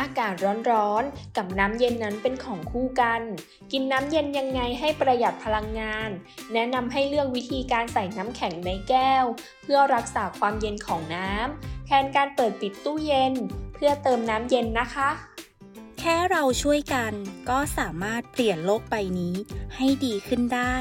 อากาศร้อนๆ กับน้ำเย็นนั้นเป็นของคู่กัน กินน้ำเย็นยังไงให้ประหยัดพลังงาน แนะนำให้เลือกวิธีการใส่น้ำแข็งในแก้ว เพื่อรักษาความเย็นของน้ำแทนการเปิดปิดตู้เย็น เพื่อเติมน้ำเย็นนะคะ แค่เราช่วยกันก็สามารถเปลี่ยนโลกใบนี้ให้ดีขึ้นได้